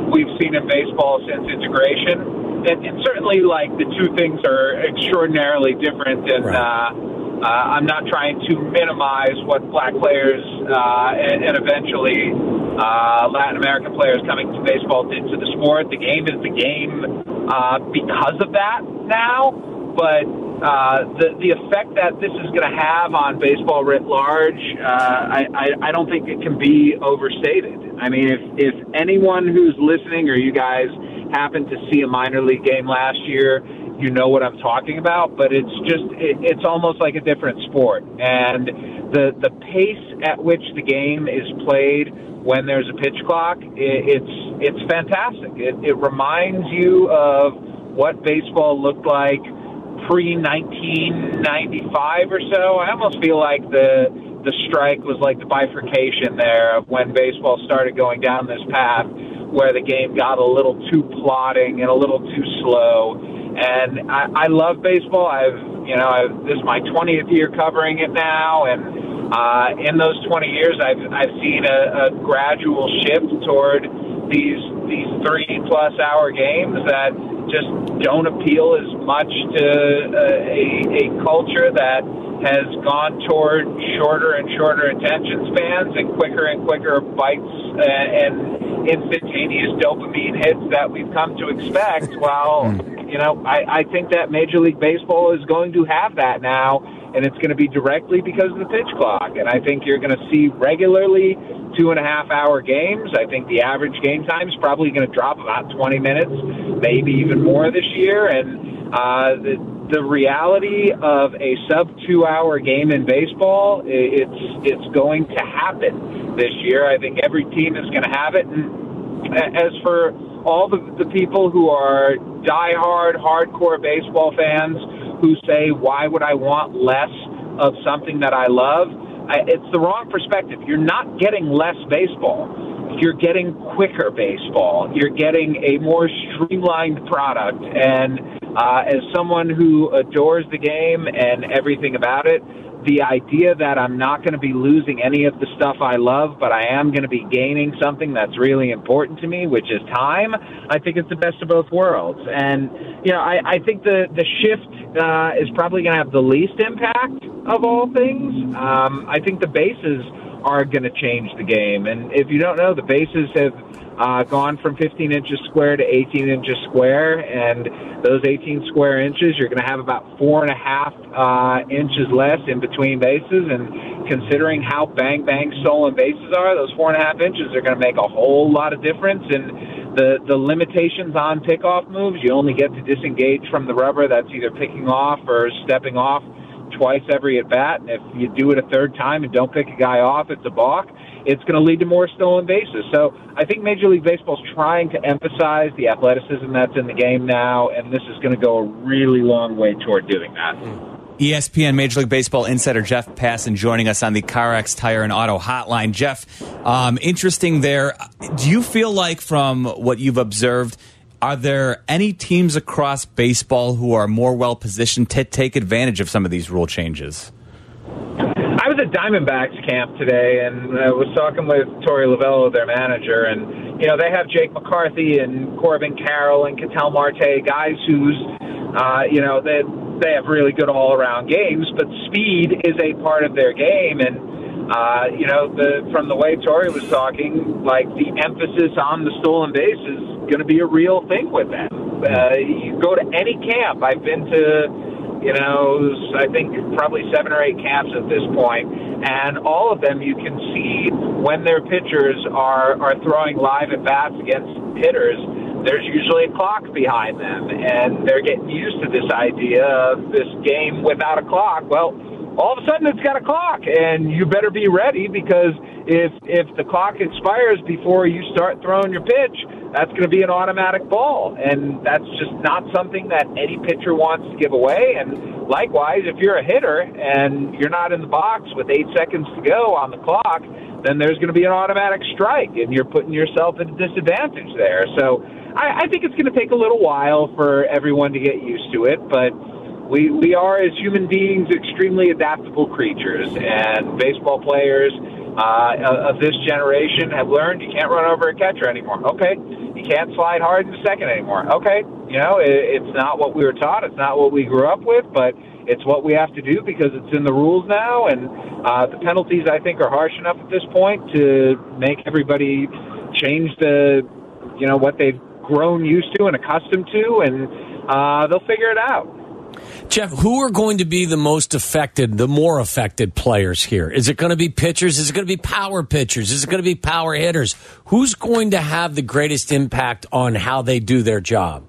[SPEAKER 8] we've seen in baseball since integration, and, and certainly, like the two things are extraordinarily different. And
[SPEAKER 1] Right.
[SPEAKER 8] uh, uh, I'm not trying to minimize what black players uh, and, and eventually uh, Latin American players coming to baseball did to the sport. The game is the game uh, because of that now, but uh, the the effect that this is going to have on baseball writ large, uh, I, I I don't think it can be overstated. I mean, if if anyone who's listening or you guys happened to see a minor league game last year, you know what I'm talking about. But it's just it, it's almost like a different sport, and the the pace at which the game is played when there's a pitch clock, it, it's it's fantastic. It, it reminds you of what baseball looked like pre 1995 or so. I almost feel like the the strike was like the bifurcation there of when baseball started going down this path where the game got a little too plodding and a little too slow. And I, I love baseball. I've you know I've, this is my 20th year covering it now, and uh, in those 20 years, I've I've seen a, a gradual shift toward these these three plus hour games that just don't appeal as much to uh, a, a culture that has gone toward shorter and shorter attention spans and quicker and quicker bites uh, and instantaneous dopamine hits that we've come to expect. [laughs] Well, you know, I, I think that Major League Baseball is going to have that now, and it's going to be directly because of the pitch clock. And I think you're going to see regularly two and a half hour games. I think the average game time is probably going to drop about 20 minutes, maybe even more this year. And uh, the, the reality of a sub two hour game in baseball, it's it's going to happen this year. I think every team is going to have it. And as for all the, the people who are diehard, hardcore baseball fans who say, why would I want less of something that I love? I, it's the wrong perspective. You're not getting less baseball. You're getting quicker baseball. You're getting a more streamlined product. And uh, as someone who adores the game and everything about it, the idea that I'm not going to be losing any of the stuff I love, but I am going to be gaining something that's really important to me, which is time, I think it's the best of both worlds. And, you know, I, I think the, the shift uh, is probably going to have the least impact of all things. Um, I think the bases are going to change the game. And if you don't know, the bases have uh, gone from 15 inches square to 18 inches square, and those 18 square inches, you're going to have about four and a half uh, inches less in between bases. And considering how bang bang stolen bases are, those four and a half inches are going to make a whole lot of difference. And the the limitations on pickoff moves, you only get to disengage from the rubber. That's either picking off or stepping off twice every at bat. And if you do it a third time and don't pick a guy off, it's a balk. It's going to lead to more stolen bases. So I think Major League Baseball is trying to emphasize the athleticism that's in the game now, and this is going to go a really long way toward doing that.
[SPEAKER 4] ESPN Major League Baseball insider Jeff Passan joining us on the CarX Tire and Auto Hotline. Jeff, um, interesting there. Do you feel like, from what you've observed, are there any teams across baseball who are more well positioned to take advantage of some of these rule changes?
[SPEAKER 8] I was at Diamondbacks camp today and uh, was talking with Torey Lovullo, their manager, and you know they have Jake McCarthy and Corbin Carroll and Ketel Marte, guys who's uh, you know they they have really good all around games, but speed is a part of their game and. Uh, you know, the, from the way Torey was talking, like the emphasis on the stolen base is going to be a real thing with them. Uh, you go to any camp. I've been to you know, I think probably seven or eight camps at this point, and all of them you can see when their pitchers are are throwing live at bats against hitters. There's usually a clock behind them, and they're getting used to this idea of this game without a clock. Well, all of a sudden it's got a clock, and you better be ready because if if the clock expires before you start throwing your pitch, that's going to be an automatic ball, and that's just not something that any pitcher wants to give away. And likewise, if you're a hitter and you're not in the box with eight seconds to go on the clock, then there's going to be an automatic strike, and you're putting yourself at a disadvantage there. So I, think it's going to take a little while for everyone to get used to it, but we we are as human beings extremely adaptable creatures, and baseball players uh, of this generation have learned you can't run over a catcher anymore. Okay, you can't slide hard into second anymore. Okay, you know it, it's not what we were taught. It's not what we grew up with, but it's what we have to do because it's in the rules now, and uh, the penalties I think are harsh enough at this point to make everybody change the you know what they've grown used to and accustomed to, and uh, they'll figure it out.
[SPEAKER 1] Jeff, who are going to be the most affected, the more affected players here? Is it going to be pitchers? Is it going to be power pitchers? Is it going to be power hitters? Who's going to have the greatest impact on how they do their job?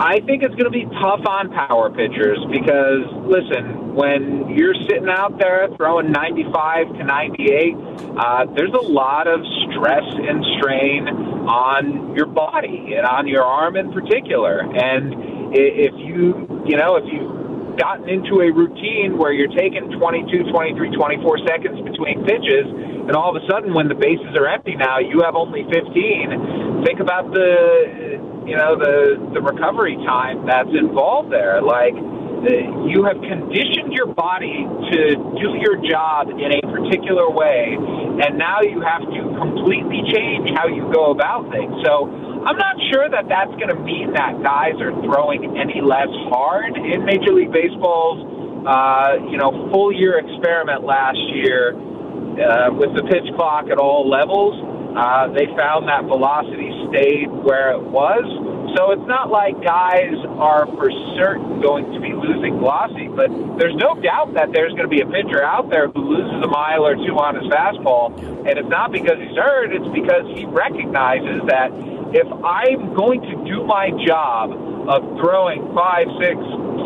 [SPEAKER 8] I think it's going to be tough on power pitchers because, listen, when you're sitting out there throwing 95 to 98, uh, there's a lot of stress and strain on your body and on your arm in particular. And if you, you know, if you've gotten into a routine where you're taking 22, 23, 24 seconds between pitches, and all of a sudden when the bases are empty now, you have only 15, think about the, you know, the, the recovery time that's involved there. Like, you have conditioned your body to do your job in a particular way, and now you have to completely change how you go about things. So I'm not sure that that's going to mean that guys are throwing any less hard in Major League Baseball's, uh, you know, full year experiment last year uh, with the pitch clock at all levels. Uh, they found that velocity stayed where it was. So it's not like guys are for certain going to be losing velocity, but there's no doubt that there's going to be a pitcher out there who loses a mile or two on his fastball. And it's not because he's hurt, it's because he recognizes that if I'm going to do my job of throwing five, six,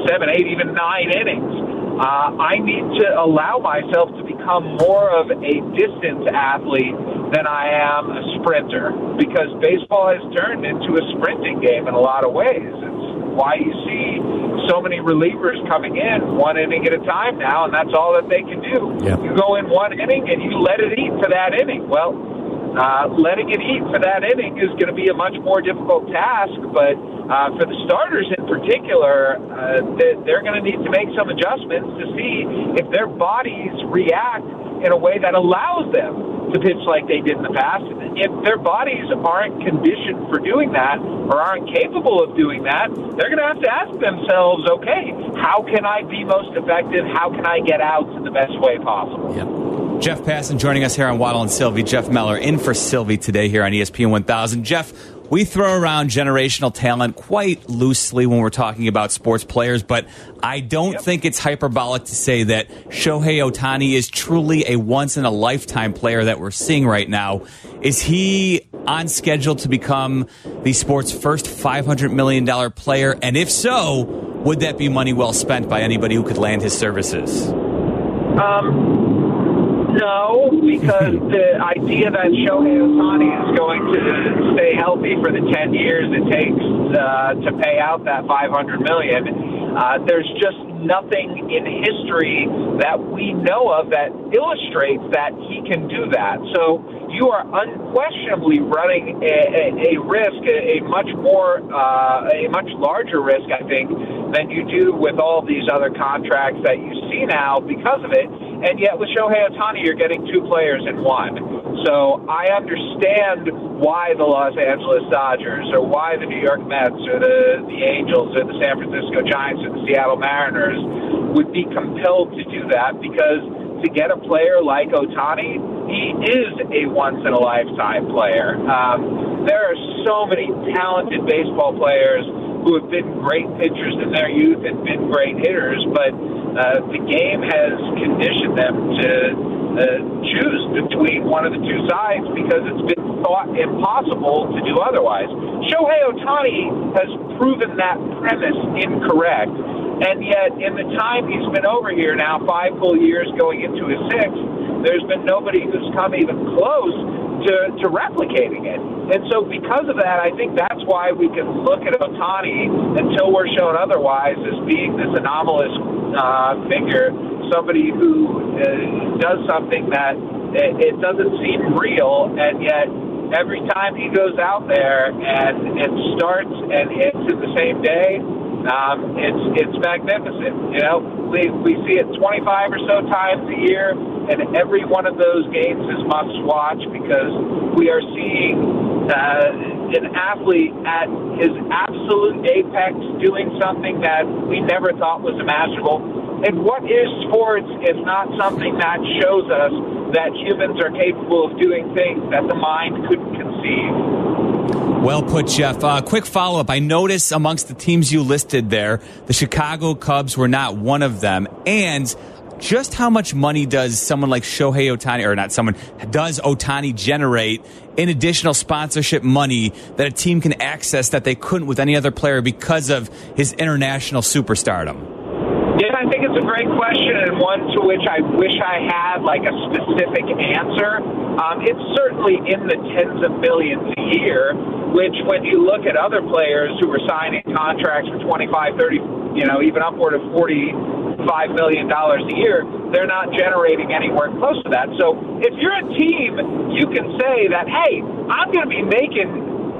[SPEAKER 8] seven, eight, even nine innings, uh, I need to allow myself to become more of a distance athlete than I am a sprinter because baseball has turned into a sprinting game in a lot of ways. It's why you see so many relievers coming in one inning at a time now, and that's all that they can do.
[SPEAKER 1] Yeah.
[SPEAKER 8] You go in one inning and you let it eat for that inning. Well, uh, letting it eat for that inning is going to be a much more difficult task, but uh, for the starters in particular, uh, they- they're going to need to make some adjustments to see if their bodies react in a way that allows them to pitch like they did in the past. If their bodies aren't conditioned for doing that or aren't capable of doing that, they're going to have to ask themselves, okay, how can I be most effective? How can I get outs in the best way possible?
[SPEAKER 4] Jeff Passan joining us here on Waddle and Silvy. Jeff Meller in for Silvy today here on ESPN 1000. Jeff, we throw around generational talent quite loosely when we're talking about sports players, but I don't think it's hyperbolic to say that Shohei Ohtani is truly a once in a lifetime player that we're seeing right now. Is he on schedule to become the sport's first $500 million player? And if so, would that be money well spent by anybody who could land his services?
[SPEAKER 8] Um, no, because [laughs] the idea that Shohei Ohtani is going to stay healthy for the 10 years it takes uh, to pay out that 500 million, uh, there's just nothing in history that we know of that illustrates that he can do that. So you are unquestionably running a, a, a risk, a, a much more, uh, a much larger risk, I think, than you do with all these other contracts that you see now because of it. And yet with Shohei Ohtani, you're getting two players in one. So I understand why the Los Angeles Dodgers or why the New York Mets or the, the Angels or the San Francisco Giants or the Seattle Mariners would be compelled to do that because to get a player like Ohtani, he is a once in a lifetime player. Um, there are so many talented baseball players who have been great pitchers in their youth and been great hitters, but uh, the game has conditioned them to uh, choose between one of the two sides because it's been thought impossible to do otherwise. Shohei Ohtani has proven that premise incorrect. And yet, in the time he's been over here now, five full years going into his sixth, there's been nobody who's come even close to, to replicating it. And so, because of that, I think that's why we can look at Ohtani until we're shown otherwise as being this anomalous uh, figure, somebody who uh, does something that it, it doesn't seem real, and yet every time he goes out there and it starts and hits in the same day, um, it's it's magnificent. You know, we we see it 25 or so times a year, and every one of those games is must watch because we are seeing uh, an athlete at his absolute apex doing something that we never thought was imaginable. And what is sports if not something that shows us that humans are capable of doing things that the mind couldn't conceive?
[SPEAKER 4] Well put, Jeff. Uh, quick follow up. I notice amongst the teams you listed there, the Chicago Cubs were not one of them. And just how much money does someone like Shohei Ohtani, or not someone, does Ohtani generate in additional sponsorship money that a team can access that they couldn't with any other player because of his international superstardom?
[SPEAKER 8] It's a great question and one to which I wish I had like a specific answer. Um, it's certainly in the tens of millions a year, which when you look at other players who are signing contracts for 25, 30, you know, even upward of 45 million dollars a year, they're not generating anywhere close to that. So if you're a team, you can say that, hey, I'm going to be making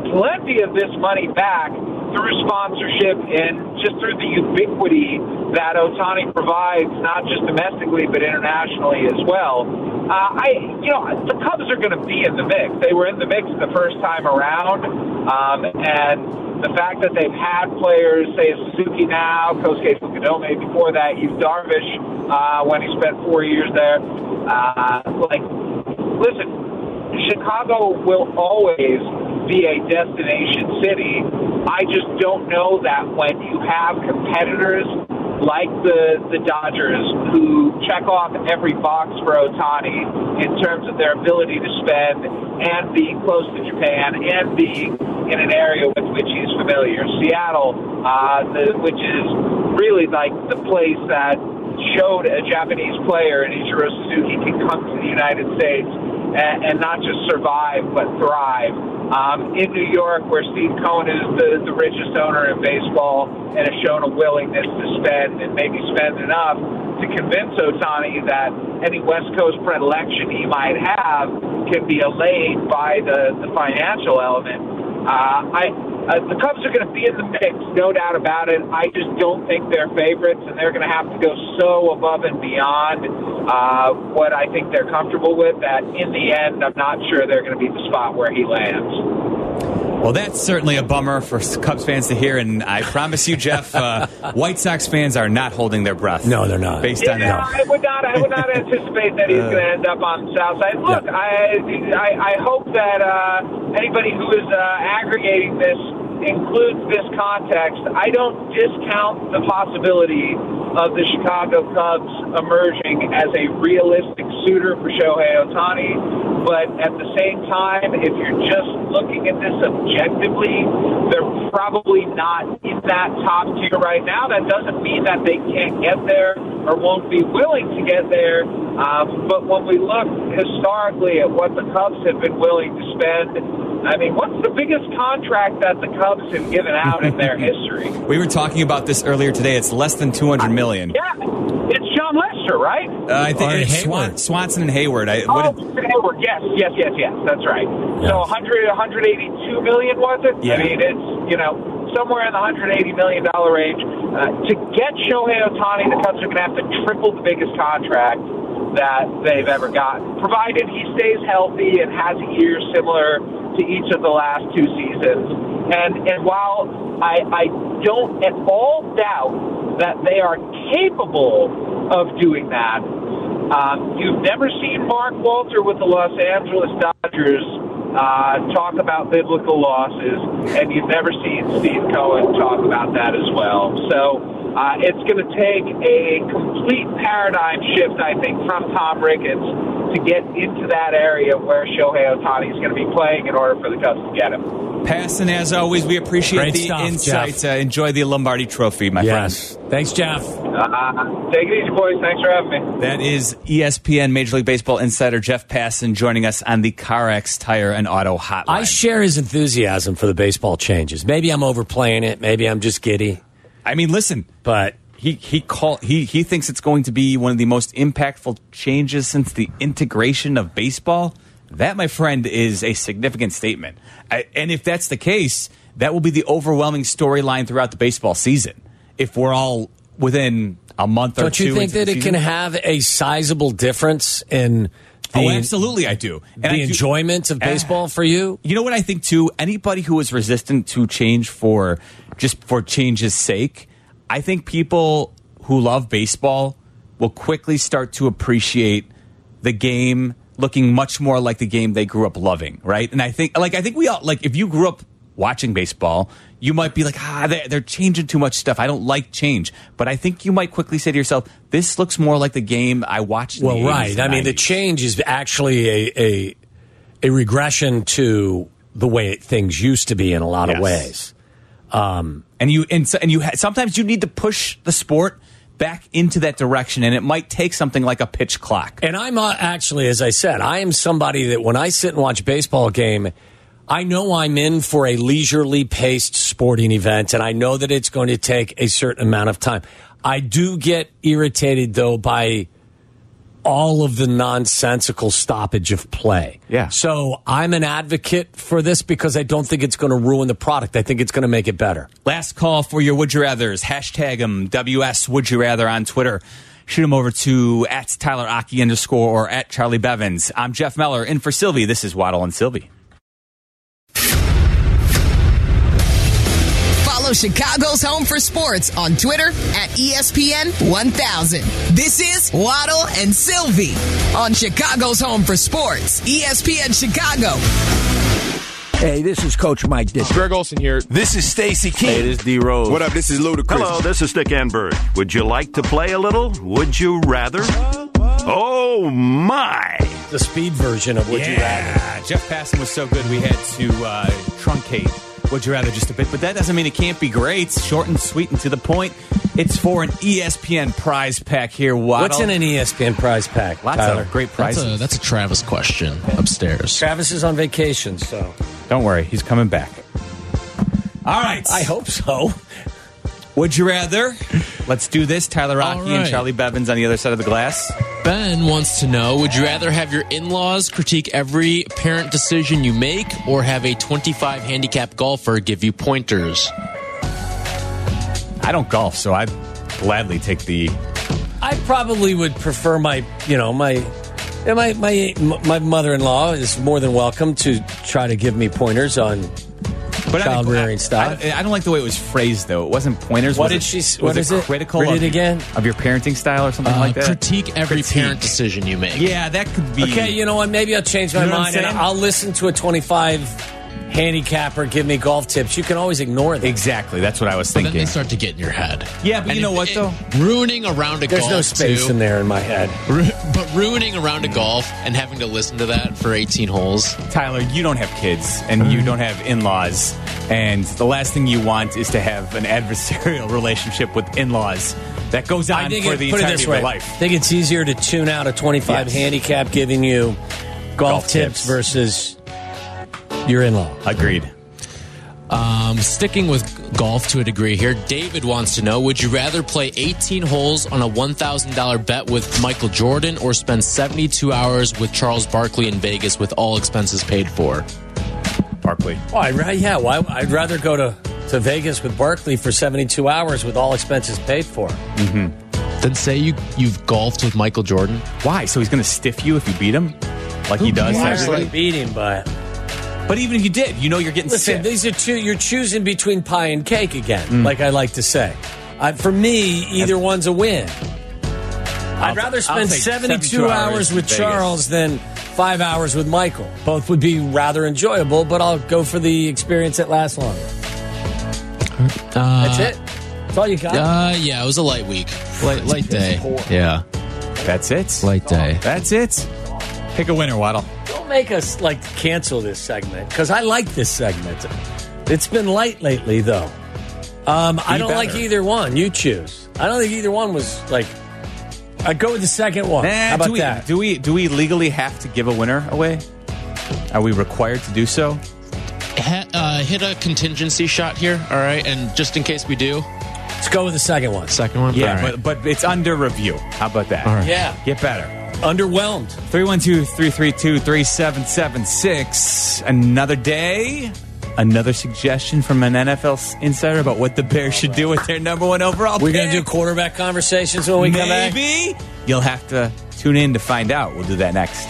[SPEAKER 8] plenty of this money back through sponsorship and just through the ubiquity that Ohtani provides, not just domestically but internationally as well. Uh, I, you know, the Cubs are going to be in the mix. They were in the mix the first time around, um, and the fact that they've had players, Seiya Suzuki now, Kosuke Fukudome before that, Yu Darvish uh, when he spent four years there. Uh, like, listen, Chicago will always be a destination city. I just don't know that when you have competitors like the the Dodgers who check off every box for Ohtani in terms of their ability to spend and being close to Japan and being in an area with which he's familiar. Seattle, uh, the, which is really like the place that showed a Japanese player in Ichiro Suzuki can come to the United States and, and not just survive but thrive. Um, in New York, where Steve Cohen is the, the richest owner in baseball and has shown a willingness to spend and maybe spend enough to convince Ohtani that any West Coast predilection he might have can be allayed by the, the financial element. Uh, I uh, the Cubs are going to be in the mix, no doubt about it. I just don't think they're favorites, and they're going to have to go so above and beyond uh, what I think they're comfortable with that in the end, I'm not sure they're going to be the spot where he lands.
[SPEAKER 4] Well, that's certainly a bummer for Cubs fans to hear, and I promise you, Jeff, uh, [laughs] White Sox fans are not holding their breath.
[SPEAKER 1] No, they're not.
[SPEAKER 4] Based
[SPEAKER 8] Yeah,
[SPEAKER 4] on that.
[SPEAKER 8] I would not. I would not [laughs] anticipate that he's going to end up on the south side. Look, I, I, I hope that uh, anybody who is uh, aggregating this includes this context. I don't discount the possibility of the Chicago Cubs emerging as a realistic suitor for Shohei Ohtani. But at the same time, if you're just looking at this objectively, they're probably not in that top tier right now. That doesn't mean that they can't get there or won't be willing to get there. Um, but when we look historically at what the Cubs have been willing to spend, I mean, what's the biggest contract that the Cubs have given out in their history? [laughs]
[SPEAKER 4] We were talking about this earlier today. It's less than two hundred million.
[SPEAKER 8] Yeah, John right?
[SPEAKER 4] Uh, I think
[SPEAKER 1] Or
[SPEAKER 4] it's
[SPEAKER 1] Heyward.
[SPEAKER 4] Swan, Swanson and Heyward. I,
[SPEAKER 8] Oh,
[SPEAKER 4] what did-
[SPEAKER 8] Heyward. Yes, yes, yes, yes. That's right. So 100, 182 million was it?
[SPEAKER 4] Yeah.
[SPEAKER 8] I mean, it's you know somewhere in the 180 million dollar range. Uh, to get Shohei Ohtani, the Cubs are going to have to triple the biggest contract that they've ever gotten, provided he stays healthy and has a year similar to each of the last two seasons. And and while I I don't at all doubt that they are capable of doing that, um, you've never seen Mark Walter with the Los Angeles Dodgers uh, talk about biblical losses, and you've never seen Steve Cohen talk about that as well. So uh, it's going to take a complete paradigm shift, I think, from Tom Ricketts to get into that area where Shohei Ohtani is going to be playing in order for the Cubs to get him.
[SPEAKER 4] Pass, and as always, we appreciate
[SPEAKER 1] Great
[SPEAKER 4] the
[SPEAKER 1] stuff,
[SPEAKER 4] insights. Uh, enjoy the Lombardi Trophy, my
[SPEAKER 1] Yes. Thanks, Jeff.
[SPEAKER 8] Uh, take it easy, boys. Thanks for having me.
[SPEAKER 4] That is ESPN Major League Baseball insider Jeff Passan joining us on the CarX Tire and Auto Hotline.
[SPEAKER 1] I share his enthusiasm for the baseball changes. Maybe I'm overplaying it. Maybe I'm just giddy.
[SPEAKER 4] I mean, listen,
[SPEAKER 1] But
[SPEAKER 4] he he call he he thinks it's going to be one of the most impactful changes since the integration of baseball. That, my friend, is a significant statement. I, and if that's the case, that will be the overwhelming storyline throughout the baseball season. If we're all within a month or two, don't
[SPEAKER 1] you think that it
[SPEAKER 4] season.
[SPEAKER 1] can have a sizable difference in oh, the,
[SPEAKER 4] oh, absolutely, I do.
[SPEAKER 1] the
[SPEAKER 4] I do-
[SPEAKER 1] enjoyment of ah, baseball for you?
[SPEAKER 4] You know what I think too? Anybody who is resistant to change for just for change's sake, I think people who love baseball will quickly start to appreciate the game looking much more like the game they grew up loving, right? And I think like I think we all like if you grew up watching baseball, you might be like, ah, they're, they're changing too much stuff. I don't like change. But I think you might quickly say to yourself, this looks more like the game I watched.
[SPEAKER 1] Well,
[SPEAKER 4] the 80s
[SPEAKER 1] right. I mean, the change is actually a, a a regression to the way things used to be in a lot of
[SPEAKER 4] Yes.
[SPEAKER 1] Ways.
[SPEAKER 4] and you and, and you ha- sometimes you need to push the sport back into that direction and it might take something like a pitch clock
[SPEAKER 1] And I'm uh, actually, as I said, I am somebody that when I sit and watch baseball game, I know I'm in for a leisurely paced sporting event, and I know that it's going to take a certain amount of time. I do get irritated though by all of the nonsensical stoppage of play.
[SPEAKER 4] Yeah.
[SPEAKER 1] So I'm an advocate for this because I don't think it's going to ruin the product. I think it's going to make it better.
[SPEAKER 4] last call for your would you rathers hashtag them ws would you rather on twitter shoot them over to at tyler aki underscore or at charlie bevins i'm jeff meller in for silvy this is waddle and
[SPEAKER 3] silvy Chicago's Home for Sports on Twitter at ESPN 1000. This is Waddle and Silvy on Chicago's Home for Sports, ESPN Chicago.
[SPEAKER 9] Hey, this is Coach Mike Ditka.
[SPEAKER 6] Greg Olsen here.
[SPEAKER 10] This is Stacy King.
[SPEAKER 9] Hey, this is D Rose.
[SPEAKER 10] What up? This is Ludacris.
[SPEAKER 9] Hello, this is Stick and Bird. Would you like to play a little? Would you rather? Oh my!
[SPEAKER 1] The speed version of Would You Rather.
[SPEAKER 4] jeff passan was so good we had to uh, truncate would you rather just a bit but that doesn't mean it can't be great short and sweet and to the point It's for an ESPN prize pack here. Waddle.
[SPEAKER 1] What's in an ESPN prize pack?
[SPEAKER 4] Lots
[SPEAKER 1] Tyler?
[SPEAKER 4] of great
[SPEAKER 5] That's
[SPEAKER 4] prizes.
[SPEAKER 5] a, that's a Travis question upstairs.
[SPEAKER 1] Travis is on vacation, so
[SPEAKER 4] Don't worry, he's coming back. All right.
[SPEAKER 1] I hope so.
[SPEAKER 4] Would you rather? Let's do this. Tyler Rocky
[SPEAKER 5] All
[SPEAKER 4] and. Charlie Bevins on the other side of the glass.
[SPEAKER 5] Ben wants to know Would you rather have your in laws critique every parent decision you make or have a 25 handicap golfer give you pointers?
[SPEAKER 4] I don't golf, so I'd gladly take the.
[SPEAKER 1] I probably would prefer my, you know, my, my my my mother-in-law is more than welcome to try to give me pointers on.
[SPEAKER 4] But
[SPEAKER 1] Child
[SPEAKER 4] I,
[SPEAKER 1] rearing stuff.
[SPEAKER 4] I, I don't like the way it was phrased, though. It wasn't pointers.
[SPEAKER 1] What
[SPEAKER 4] was
[SPEAKER 1] did
[SPEAKER 4] it,
[SPEAKER 1] she what is it?
[SPEAKER 4] critical
[SPEAKER 1] Read
[SPEAKER 4] of,
[SPEAKER 1] it again?
[SPEAKER 4] of your parenting style or something
[SPEAKER 5] Uh,
[SPEAKER 4] like that?
[SPEAKER 5] critique every
[SPEAKER 4] Critique.
[SPEAKER 5] parent decision you make.
[SPEAKER 4] Yeah, that could be.
[SPEAKER 1] Okay, you know what? Maybe I'll change my
[SPEAKER 4] You know
[SPEAKER 1] mind and? I'll listen to a 25 handicapper give me golf tips. You can always ignore that.
[SPEAKER 4] Exactly. That's what I was
[SPEAKER 5] Then
[SPEAKER 4] thinking.
[SPEAKER 5] they start to get in your head.
[SPEAKER 4] Yeah, but
[SPEAKER 5] And
[SPEAKER 4] you know
[SPEAKER 5] it-
[SPEAKER 4] what,
[SPEAKER 5] it-
[SPEAKER 4] though?
[SPEAKER 5] Ruining a round of
[SPEAKER 1] There's
[SPEAKER 5] golf.
[SPEAKER 1] no space
[SPEAKER 5] too,
[SPEAKER 1] in there in my head.
[SPEAKER 5] Ru- But ruining a round of golf and having to listen to that for 18 holes.
[SPEAKER 4] Tyler, you don't have kids and you don't have in laws. And the last thing you want is to have an adversarial [laughs] relationship with in laws that goes on
[SPEAKER 1] I
[SPEAKER 4] for
[SPEAKER 1] it,
[SPEAKER 4] the
[SPEAKER 1] put
[SPEAKER 4] entirety of your
[SPEAKER 1] way.
[SPEAKER 4] life.
[SPEAKER 1] I think it's easier to tune out a 25
[SPEAKER 4] Yes.
[SPEAKER 1] handicap giving you golf,
[SPEAKER 4] Golf
[SPEAKER 1] tips,
[SPEAKER 4] tips.
[SPEAKER 1] versus your in-law.
[SPEAKER 4] Agreed.
[SPEAKER 5] Um, sticking with golf to a degree here, David wants to know Would you rather play 18 holes on a $1,000 bet with Michael Jordan or spend 72 hours with Charles Barkley in Vegas with all expenses paid for?
[SPEAKER 4] Barkley.
[SPEAKER 1] Well, I'd, ra- yeah, well, I'd rather go to, to Vegas with Barkley for 72 hours with all expenses paid for.
[SPEAKER 5] Then say you, you've golfed with Michael Jordan.
[SPEAKER 4] Why? So he's going to stiff you if you beat him? Like he does?
[SPEAKER 1] I
[SPEAKER 4] to
[SPEAKER 1] beat him, but
[SPEAKER 4] But even if you did, you know you're getting
[SPEAKER 1] listen,
[SPEAKER 4] stiff.
[SPEAKER 1] these are two. You're choosing between pie and cake again, like I like to say. Uh, for me, either one's a win. I'd
[SPEAKER 4] I'll-
[SPEAKER 1] rather spend 72,
[SPEAKER 4] 72
[SPEAKER 1] hours,
[SPEAKER 4] hours
[SPEAKER 1] with
[SPEAKER 4] Vegas.
[SPEAKER 1] Charles than five hours with Michael. Both would be rather enjoyable, but I'll go for the experience that lasts longer. That's it. That's all you got.
[SPEAKER 5] Uh, yeah, it was a light week. Light, light day. Yeah,
[SPEAKER 4] That's it.
[SPEAKER 5] light day.
[SPEAKER 4] That's it. Pick a winner, Waddle.
[SPEAKER 1] Don't make us like cancel this segment because I like this segment. It's been light lately, though. Um, I don't like either one. You choose. I don't think either one was like. I'd go with the second one.
[SPEAKER 4] Nah,
[SPEAKER 1] How about
[SPEAKER 4] do we,
[SPEAKER 1] that?
[SPEAKER 4] Do we do we legally have to give a winner away? Are we required to do so?
[SPEAKER 5] Ha- uh, hit a contingency shot here, all right? And just in case we do,
[SPEAKER 1] Let's go with the second one.
[SPEAKER 5] second one.
[SPEAKER 4] Yeah,
[SPEAKER 5] All right.
[SPEAKER 4] but but it's under review. How about that?
[SPEAKER 5] All right.
[SPEAKER 1] Yeah.
[SPEAKER 4] Get better.
[SPEAKER 1] Underwhelmed.
[SPEAKER 4] 312-332-3776. Another day. Another suggestion from an NFL insider about what the Bears should do with their number one overall pick.
[SPEAKER 1] We're going to do quarterback conversations when we come back.
[SPEAKER 4] Maybe. You'll have to tune in to find out. We'll do that next.